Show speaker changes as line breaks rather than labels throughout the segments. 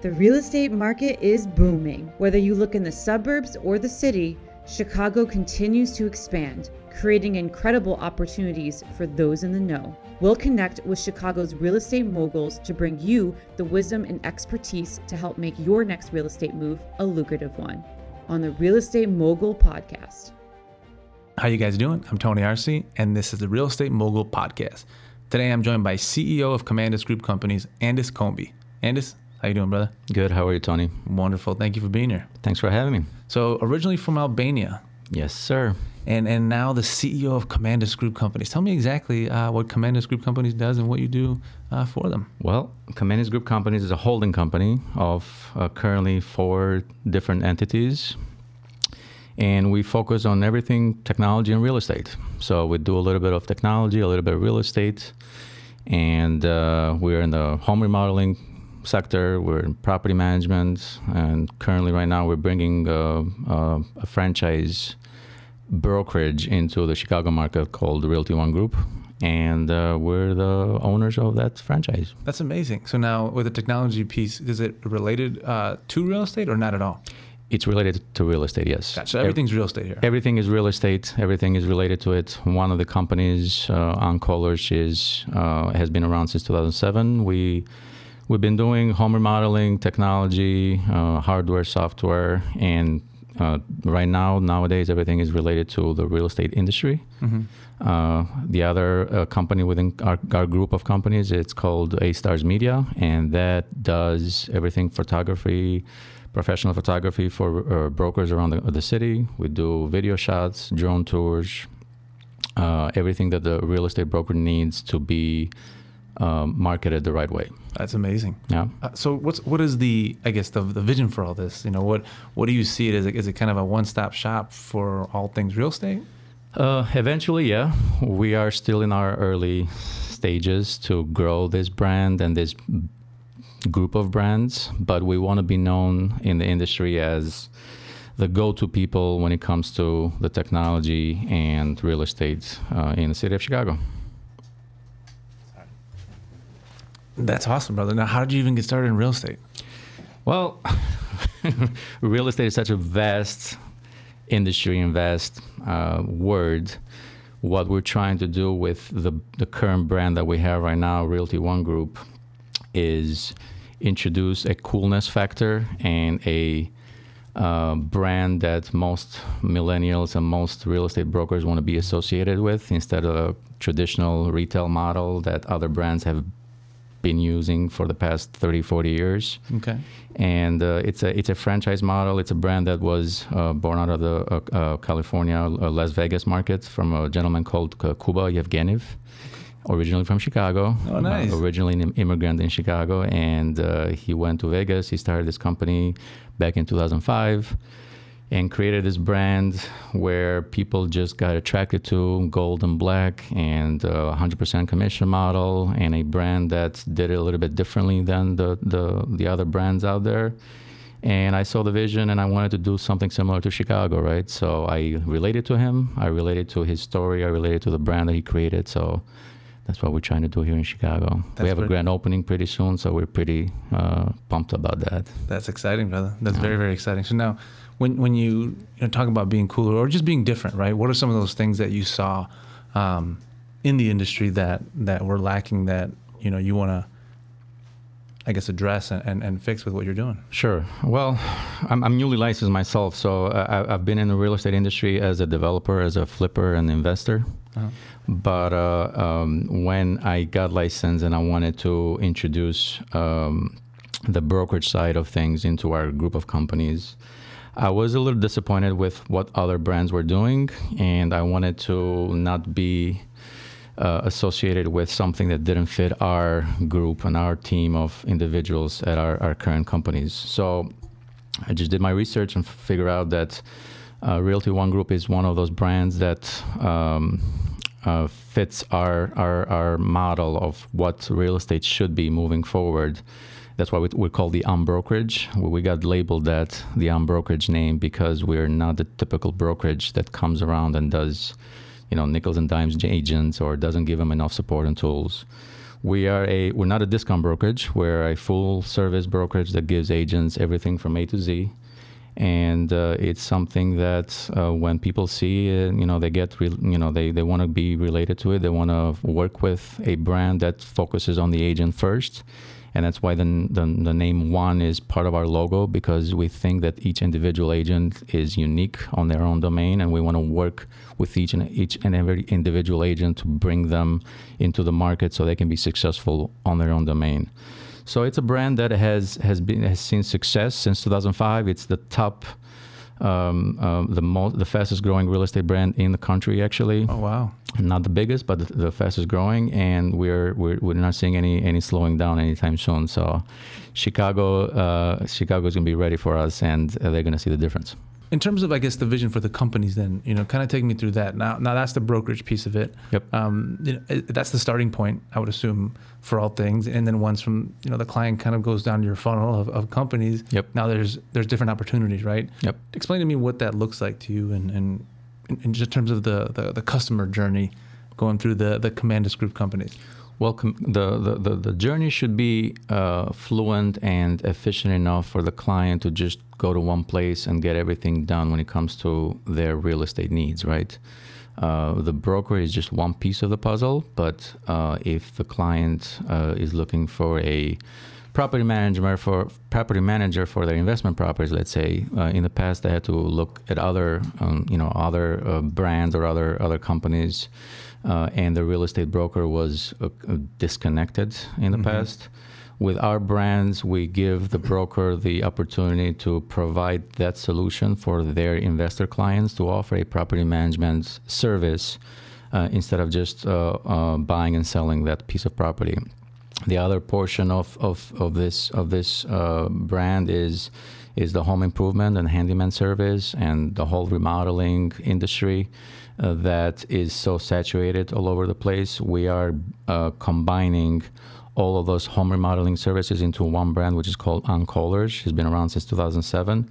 The real estate market is booming. Whether you look in the suburbs or the city, Chicago continues to expand, creating incredible opportunities for those in the know. We'll connect with Chicago's real estate moguls to bring you the wisdom and expertise to help make your next real estate move a lucrative one on the Real Estate Mogul podcast.
How you guys doing? I'm Tony Arce, and this is the Real Estate Mogul podcast. Today I'm joined by CEO of Commandus Group Companies, Andis Combi. Andis, how you doing, brother?
Good. How are you, Tony?
Wonderful. Thank you for being here.
Thanks for having me.
So originally from Albania,
Yes, sir.
and and now the CEO of Commandus Group Companies. Tell me exactly uh, what Commandus Group Companies does and what you do uh, for them.
Well, Commandus Group Companies is a holding company of uh, currently four different entities. And we focus on everything technology and real estate. So we do a little bit of technology, a little bit of real estate. And uh, we're in the home remodeling sector, we're in property management. And currently, right now, we're bringing uh, uh, a franchise brokerage into the Chicago market called Realty One Group. And uh, we're the owners of that franchise.
That's amazing. So now with the technology piece, is it related uh, to real estate or not at all?
It's related to real estate, yes.
Gotcha. So everything's real estate here.
Everything is real estate. Everything is related to it. One of the companies, uh, OnCallers, is uh, has been around since 2007. We we've been doing home remodeling, technology, uh, hardware, software, and uh, right now nowadays everything is related to the real estate industry.
Mhm.
Uh, the other uh, company within our, our group of companies, it's called A Stars Media, and that does everything photography, professional photography for uh, brokers around the, the city. We do video shots, drone tours, uh, everything that the real estate broker needs to be um, marketed the right way.
That's amazing.
Yeah.
Uh, so what's what is the I guess the the vision for all this? You know what what do you see it as? Is it kind of a one stop shop for all things real estate?
Uh, eventually, yeah. We are still in our early stages to grow this brand and this group of brands, but we want to be known in the industry as the go-to people when it comes to the technology and real estate uh, in the city of Chicago.
That's awesome, brother. Now, how did you even get started in real estate?
Well, real estate is such a vast industry and vast uh, word. What we're trying to do with the, the current brand that we have right now, Realty One Group, is introduce a coolness factor and a uh, brand that most millennials and most real estate brokers want to be associated with instead of a traditional retail model that other brands have been using for the past 30 40 years
Okay.
and uh, it's a it's a franchise model. It's a brand that was uh, born out of the uh, uh, California, uh, Las Vegas market from a gentleman called Kuba Jewgieniew, originally from Chicago.
Oh, nice.
Uh, originally an immigrant in Chicago, and uh, he went to Vegas. He started this company back in 2005. And created this brand where people just got attracted to gold and black and uh, 100% commission model and a brand that did it a little bit differently than the, the, the other brands out there. And I saw the vision and I wanted to do something similar to Chicago, right? So I related to him. I related to his story. I related to the brand that he created. So that's what we're trying to do here in Chicago.
That's
we have a grand opening pretty soon, so we're pretty uh, pumped about that.
That's exciting, brother. That's very very exciting. So now, when when you you know talk about being cooler or just being different, right? What are some of those things that you saw um, in the industry that that were lacking that you know you want to, I guess, address and, and, and fix with what you're doing?
Sure. Well, I'm, I'm newly licensed myself, so I, I've been in the real estate industry as a developer, as a flipper, and investor.
Uh-huh.
But uh, um, when I got licensed and I wanted to introduce um, the brokerage side of things into our group of companies, I was a little disappointed with what other brands were doing, and I wanted to not be uh, associated with something that didn't fit our group and our team of individuals at our, our current companies. So I just did my research and figured out that uh, Realty One Group is one of those brands that um, uh, fits our, our our model of what real estate should be moving forward. That's why we, we call the um brokerage. We got labeled that the um brokerage name because we're not the typical brokerage that comes around and does, you know, nickels and dimes agents or doesn't give them enough support and tools. We are a we're not a discount brokerage. We're a full service brokerage that gives agents everything from A to Z and uh, it's something that uh, when people see it, you know they get re- you know they, they want to be related to it. They want to work with a brand that focuses on the agent first. And that's why the, the, the name one is part of our logo because we think that each individual agent is unique on their own domain and we want to work with each and each and every individual agent to bring them into the market so they can be successful on their own domain so it's a brand that has has been has seen success since 2005. It's the top, um, uh, the most, the fastest growing real estate brand in the country. Actually,
oh wow,
not the biggest, but the, the fastest growing, and we're, we're we're not seeing any any slowing down anytime soon. So, Chicago, uh, Chicago is going to be ready for us, and they're going to see the difference
in terms of, I guess, the vision for the companies, then you know, kind of take me through that. Now, now that's the brokerage piece of it.
Yep.
Um, you know, that's the starting point, I would assume, for all things. And then once from you know the client kind of goes down your funnel of, of companies.
Yep.
Now there's there's different opportunities, right?
Yep.
Explain to me what that looks like to you, and and in just terms of the, the the customer journey, going through the the Commandus Group companies.
Well, the, the, the, the, journey should be uh, fluent and efficient enough for the client to just go to one place and get everything done when it comes to their real estate needs, right? Uh, the broker is just one piece of the puzzle, but uh, if the client uh, is looking for a property manager for property manager for their investment properties, let's say, uh, in the past they had to look at other, um, you know, other uh, brands or other other companies uh, and the real estate broker was uh, disconnected in the mm-hmm. past. With our brands, we give the broker the opportunity to provide that solution for their investor clients to offer a property management service uh, instead of just uh, uh, buying and selling that piece of property. The other portion of, of, of this of this uh, brand is is the home improvement and handyman service and the whole remodeling industry that is so saturated all over the place. We are uh, combining all of those home remodeling services into one brand, which is called OnCallers. It's been around since 2007,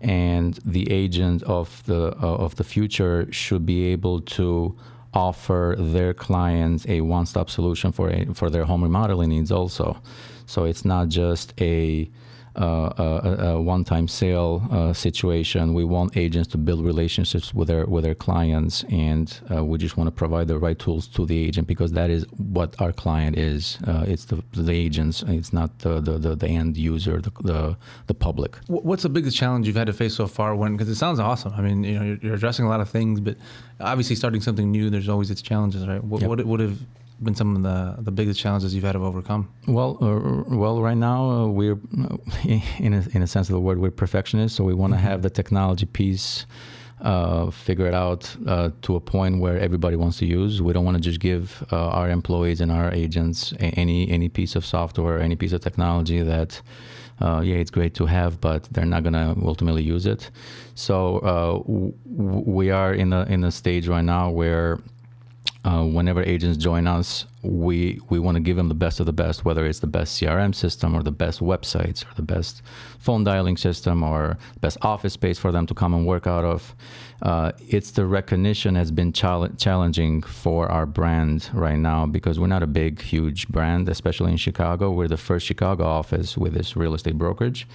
and the agent of the uh, of the future should be able to offer their clients a one-stop solution for a, for their home remodeling needs also. So it's not just a a, a, one-time sale uh, situation. We want agents to build relationships with their with their clients, and uh, we just want to provide the right tools to the agent because that is what our client is. Uh, it's the, the agents. It's not the, the, the, the end user, the, the, the public.
What's the biggest challenge you've had to face so far? When because it sounds awesome. I mean, you know, you're, you're, addressing a lot of things, but obviously starting something new, there's always its challenges, right? What, yep. what, what have been some of the, the biggest challenges you've had to overcome?
Well, uh, well, right now uh, we're in a, in a sense of the word we're perfectionists, so we want to mm-hmm. have the technology piece uh, figured out uh, to a point where everybody wants to use. We don't want to just give uh, our employees and our agents any any piece of software, any piece of technology that. Uh, yeah, it's great to have, but they're not gonna ultimately use it. So w- we are in a in a stage right now where uh, whenever agents join us, we we want to give them the best of the best, whether it's the best CRM system or the best websites or the best phone dialing system or best office space for them to come and work out of. Uh, it's the recognition has been challenging for our brand right now because we're not a big, huge brand, especially in Chicago. We're the first Chicago office with this real estate brokerage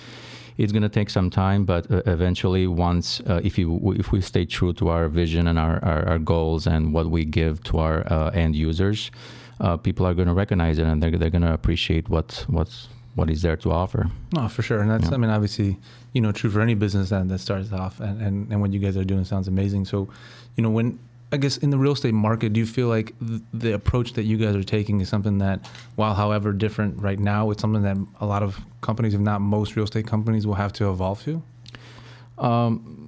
it's going to take some time, but uh, eventually, once uh, if you if we stay true to our vision and our, our, our goals and what we give to our uh, end users, uh, people are going to recognize it and they're they're going to appreciate what what's what is there to offer.
No, for sure, and that's yeah. I mean obviously you know true for any business that that starts off, and, and and what you guys are doing sounds amazing. So, you know when I guess in the real estate market, do you feel like th- the approach that you guys are taking is something that, while however different right now, it's something that a lot of companies, if not most real estate companies, will have to evolve to?
Um,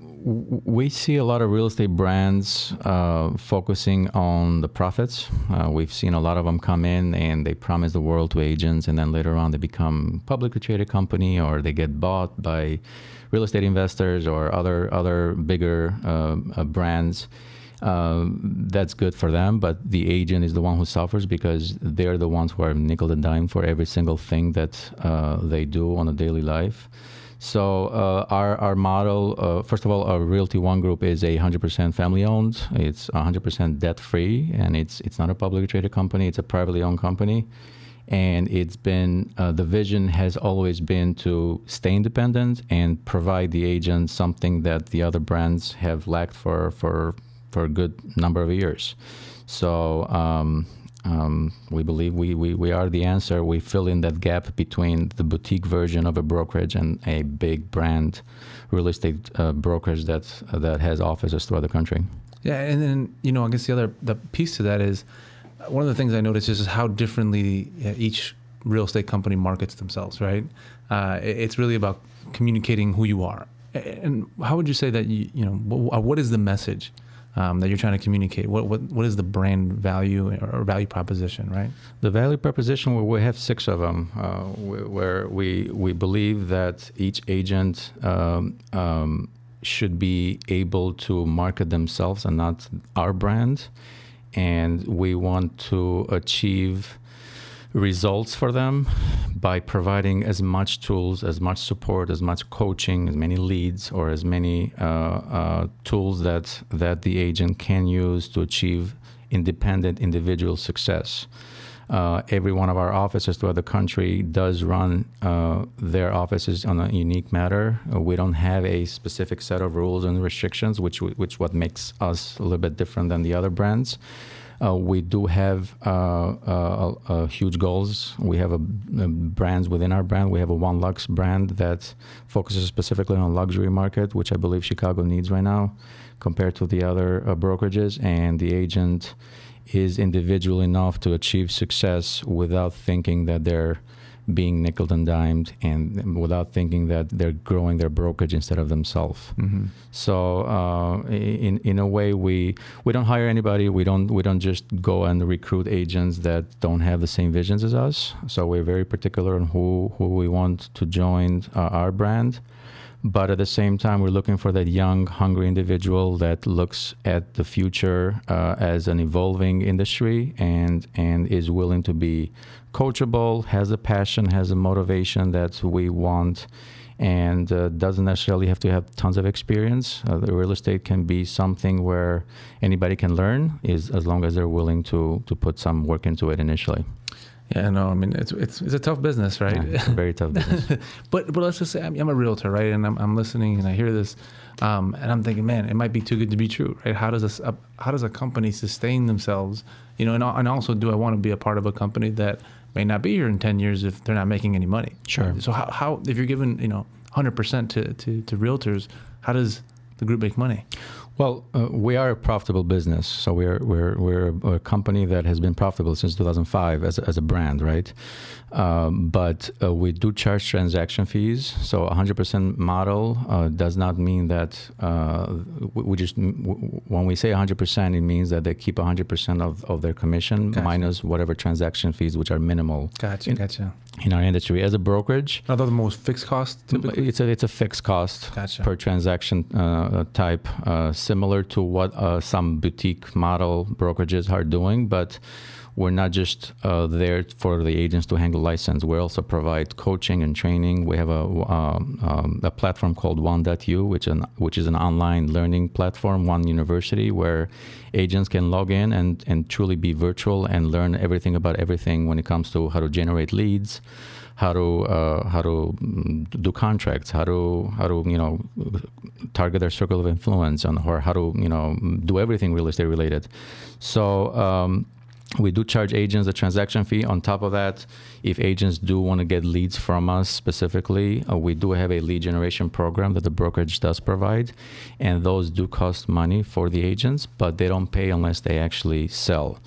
we see a lot of real estate brands uh, focusing on the profits. Uh, we've seen a lot of them come in and they promise the world to agents, and then later on they become publicly traded company or they get bought by real estate investors or other other bigger uh, uh brands um, that's good for them, but the agent is the one who suffers because they're the ones who are nickel and dime for every single thing that uh, they do on a daily life. So uh, our our model, uh, first of all, our Realty One Group is a 100% family owned. It's 100% debt free, and it's it's not a publicly traded company. It's a privately owned company, and it's been uh, the vision has always been to stay independent and provide the agent something that the other brands have lacked for for for a good number of years. So um, um, we believe we, we, we are the answer. We fill in that gap between the boutique version of a brokerage and a big brand real estate uh, brokerage that uh, that has offices throughout the country.
Yeah, and then you know, I guess the other the piece to that is one of the things I noticed is how differently each real estate company markets themselves. Right? Uh, it's really about communicating who you are. And how would you say that you you know what is the message? Um, that you're trying to communicate? What, what what is the brand value or value proposition, right?
The value proposition, where we have six of them, uh, where we we believe that each agent um, um, should be able to market themselves and not our brand, and we want to achieve results for them by providing as much tools, as much support, as much coaching, as many leads, or as many uh, uh, tools that that the agent can use to achieve independent individual success. Uh, every one of our offices throughout the country does run uh, their offices on a unique matter. Uh, we don't have a specific set of rules and restrictions, which which what makes us a little bit different than the other brands. Uh, we do have uh, uh, huge goals. We have a, a, brands within our brand. We have a One Lux brand that focuses specifically on luxury market, which I believe Chicago needs right now, compared to the other uh, brokerages. And the agent is individual enough to achieve success without thinking that they're being nickel and dimed and without thinking that they're growing their brokerage instead of themselves. Mm-hmm. So uh, in in a way, we we don't hire anybody. We don't we don't just go and recruit agents that don't have the same visions as us. So we're very particular on who who we want to join uh, our brand. But at the same time, we're looking for that young, hungry individual that looks at the future uh, as an evolving industry and and is willing to be coachable, has a passion, has a motivation that we want, and uh, doesn't necessarily have to have tons of experience. Uh, the real estate can be something where anybody can learn, is as long as they're willing to to put some work into it initially.
Yeah, no, I mean it's it's it's a tough business, right? Yeah,
it's a very tough business.
but but let's just say I'm, I'm, a realtor, right? And I'm I'm listening and I hear this, um, and I'm thinking, man, it might be too good to be true, right? How does a, how does a company sustain themselves? You know, and and also, do I want to be a part of a company that may not be here in 10 years if they're not making any money.
Sure.
So how, how if you're given, you know, 100% to, to, to realtors, how does the group make money?
Well, uh, we are a profitable business. So we're, we're, we're a company that has been profitable since 2005 as a, as a brand, right? Um, but uh, we do charge transaction fees. So 100% model uh, does not mean that uh, we, we, just, when we say 100%, it means that they keep 100% of, of their commission gotcha. minus whatever transaction fees, which are minimal.
Gotcha, in, gotcha.
In our industry, as a brokerage,
are the most fixed cost?
Typically? It's a it's a fixed cost
gotcha.
per transaction uh, type, uh, similar to what uh, some boutique model brokerages are doing, but we're not just uh, there for the agents to handle license. We also provide coaching and training. We have a, um, um, a platform called One.U, which an which is an online learning platform, One University, where agents can log in and and truly be virtual and learn everything about everything when it comes to how to generate leads how to uh, how to mm, do contracts, how to how to you know target their circle of influence, and or how to you know do everything real estate related. So um, we do charge agents a transaction fee. On top of that, if agents do want to get leads from us specifically, uh, we do have a lead generation program that the brokerage does provide, and those do cost money for the agents, but they don't pay unless they actually sell.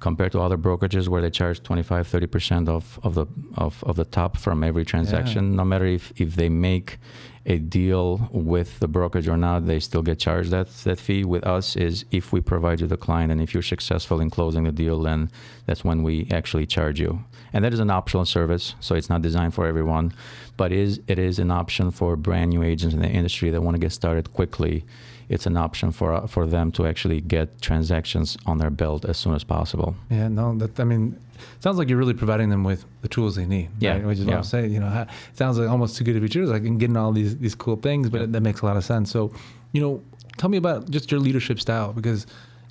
Compared to other brokerages where they charge 25, 30% of, of the of, of the top from every transaction, yeah. no matter if, if they make a deal with the brokerage or not, they still get charged that that fee. With us, is if we provide you the client and if you're successful in closing the deal, then that's when we actually charge you. And that is an optional service, so it's not designed for everyone, but is it is an option for brand new agents in the industry that want to get started quickly. It's an option for uh, for them to actually get transactions on their belt as soon as possible.
Yeah, no, that I mean sounds like you're really providing them with the tools they need.
Yeah,
right? which is
yeah.
what I'm saying. You know, it sounds like almost too good to be true. Like I'm getting all these these cool things, but yeah. that makes a lot of sense. So, you know, tell me about just your leadership style because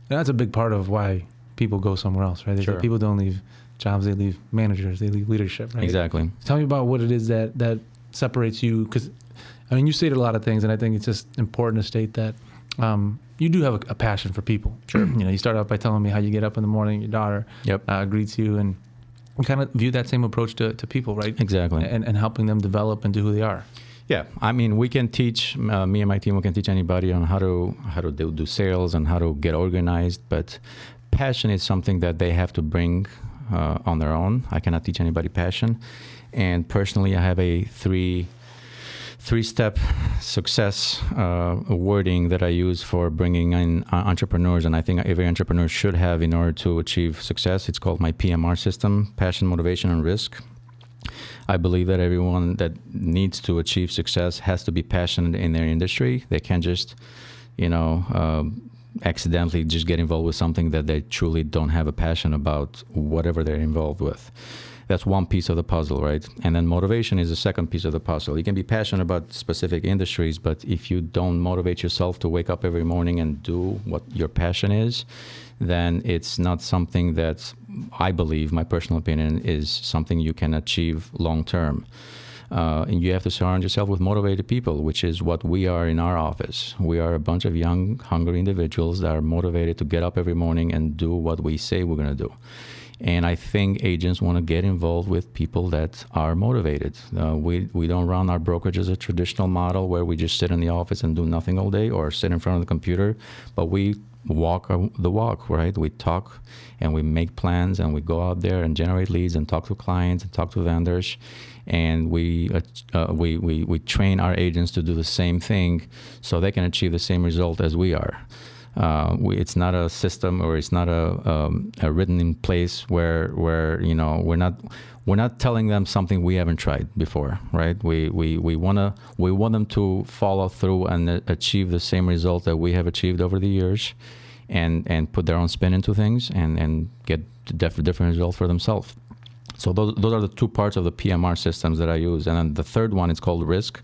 that's a big part of why people go somewhere else, right?
Sure.
People don't leave jobs, they leave managers, they leave leadership. Right?
Exactly.
Tell me about what it is that that separates you, because I mean, you stated a lot of things, and I think it's just important to state that um, you do have a, a, passion for people.
Sure.
You know, you start off by telling me how you get up in the morning, your daughter
yep.
uh, greets you, and you kind of view that same approach to, to people, right?
Exactly.
And, and helping them develop into who they are.
Yeah, I mean, we can teach uh, me and my team. We can teach anybody on how to how to do, do sales and how to get organized. But passion is something that they have to bring uh, on their own. I cannot teach anybody passion. And personally, I have a three three step success uh, wording that I use for bringing in uh, entrepreneurs, and I think every entrepreneur should have in order to achieve success. It's called my PMR system passion, motivation, and risk. I believe that everyone that needs to achieve success has to be passionate in their industry. They can't just, you know, uh, accidentally just get involved with something that they truly don't have a passion about, whatever they're involved with. That's one piece of the puzzle, right? And then motivation is the second piece of the puzzle. You can be passionate about specific industries, but if you don't motivate yourself to wake up every morning and do what your passion is, then it's not something that I believe, my personal opinion, is something you can achieve long term. Uh, and you have to surround yourself with motivated people, which is what we are in our office. We are a bunch of young, hungry individuals that are motivated to get up every morning and do what we say we're going to do. And I think agents want to get involved with people that are motivated. Uh, we, we don't run our brokerage as a traditional model where we just sit in the office and do nothing all day or sit in front of the computer, but we walk the walk, right? We talk and we make plans and we go out there and generate leads and talk to clients and talk to vendors. And we, uh, uh, we, we, we train our agents to do the same thing so they can achieve the same result as we are. Uh, we, it's not a system or it's not a, um, a written in place where where you know we're not we're not telling them something we haven't tried before, right? We we, we wanna we want them to follow through and achieve the same result that we have achieved over the years, and and put their own spin into things and and get def- different results for themselves. So those those are the two parts of the PMR systems that I use, and then the third one is called risk.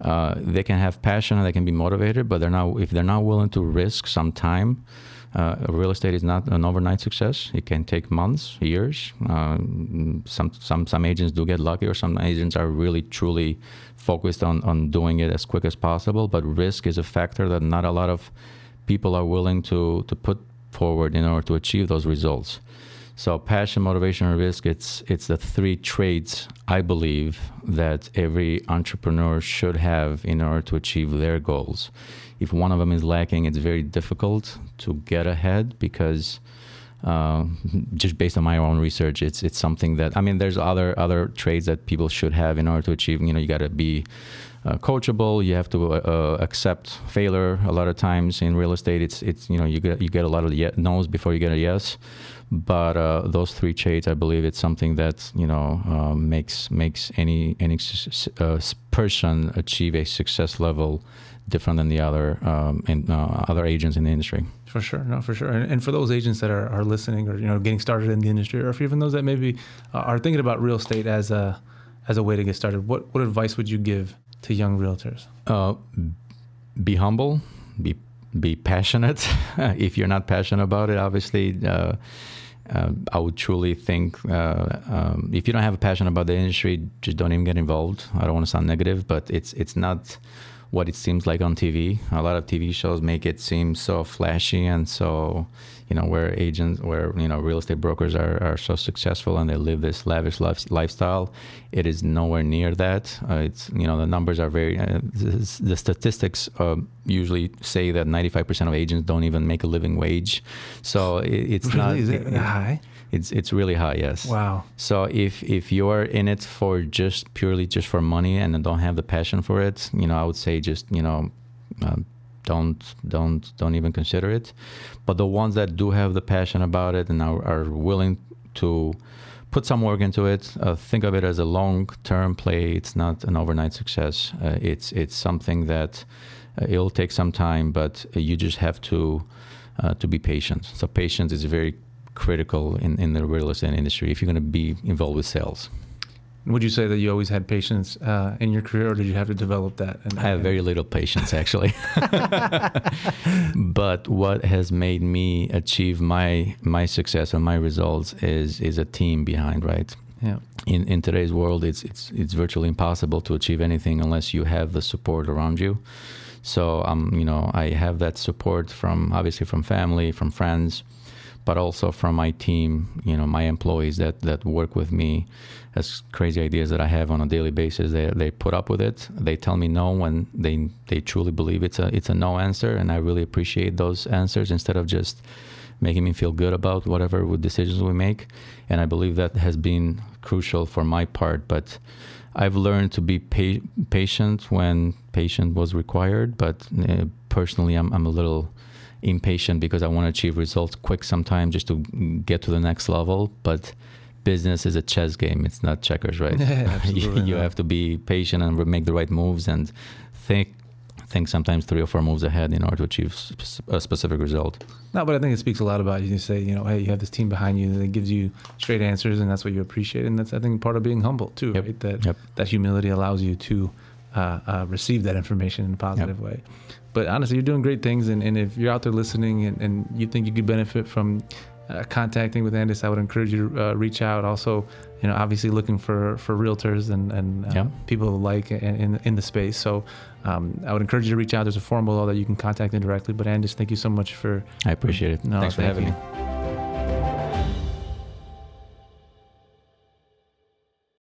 Uh, they can have passion and they can be motivated, but they're not if they're not willing to risk some time. Uh, real estate is not an overnight success. It can take months, years. Uh, some some some agents do get lucky, or some agents are really truly focused on on doing it as quick as possible. But risk is a factor that not a lot of people are willing to to put forward in order to achieve those results. So passion, motivation, and risk, it's it's the three traits I believe that every entrepreneur should have in order to achieve their goals. If one of them is lacking, it's very difficult to get ahead because uh, just based on my own research, it's it's something that I mean, there's other other traits that people should have in order to achieve. You know, you got to be uh, coachable. You have to uh, uh, accept failure. A lot of times in real estate, it's it's you know you get you get a lot of no's before you get a yes. But uh, those three traits, I believe, it's something that you know uh, makes makes any any uh, person achieve a success level different than the other um, and uh, other agents in the industry.
For sure, no, for sure. And, and, for those agents that are, are listening or you know getting started in the industry, or even those that maybe uh, are thinking about real estate as a as a way to get started, what what advice would you give to young realtors?
Uh, be humble, be be passionate. if you're not passionate about it, obviously uh, I would truly think uh, um, if you don't have a passion about the industry, just don't even get involved. I don't want to sound negative, but it's it's not what it seems like on TV. A lot of TV shows make it seem so flashy and so, you know, where agents, where, you know, real estate brokers are, are so successful and they live this lavish lifestyle. It is nowhere near that. Uh, it's, you know, the numbers are very, uh, the statistics uh, usually say that 95% of agents don't even make a living wage. So it, it's
really?
not.
Is it high?
It's it's really high, yes.
Wow.
So if if you're in it for just purely just for money and don't have the passion for it, you know, I would say just you know, um, don't don't don't even consider it. But the ones that do have the passion about it and are, are willing to put some work into it, uh, think of it as a long-term play. It's not an overnight success. Uh, it's it's something that uh, it'll take some time, but you just have to uh, to be patient. So patience is very critical in, in the real estate industry if you're going to be involved with sales.
Would you say that you always had patience uh, in your career, or did you have to develop that?
I have very little patience, actually. but what has made me achieve my my success and my results is is a team behind, right?
Yeah.
In in today's world, it's it's it's virtually impossible to achieve anything unless you have the support around you. So um, you know, I have that support from obviously from family, from friends, but also from my team, you know, my employees that, that work with me as crazy ideas that I have on a daily basis. They, they put up with it. They tell me no when they, they truly believe it's a, it's a no answer. And I really appreciate those answers instead of just making me feel good about whatever decisions we make. And I believe that has been crucial for my part. But I've learned to be pa- patient when patient was required. But uh, personally, I'm, I'm a little impatient because I want to achieve results quick sometimes just to get to the next level. But business is a chess game; it's not checkers, right?
Yeah,
you, you have to be patient and make the right moves and think think sometimes three or four moves ahead in order to achieve a specific result.
No, but I think it speaks a lot about you. You say, you know, hey, you have this team behind you that gives you straight answers, and that's what you appreciate. And that's, I think, part of being humble too,
yep.
right? That
yep.
that humility allows you to uh, uh, receive that information in a positive yep. way but honestly, you're doing great things. And, and if you're out there listening and, and you think you could benefit from uh, contacting with Andis, I would encourage you to uh, reach out. Also, you know, obviously looking for, for realtors and, and uh,
yeah.
people like in, in, in the space. So um, I would encourage you to reach out. There's a form below that you can contact them directly. But Andis, thank you so much for.
I appreciate it.
No,
Thanks for having
you.
me.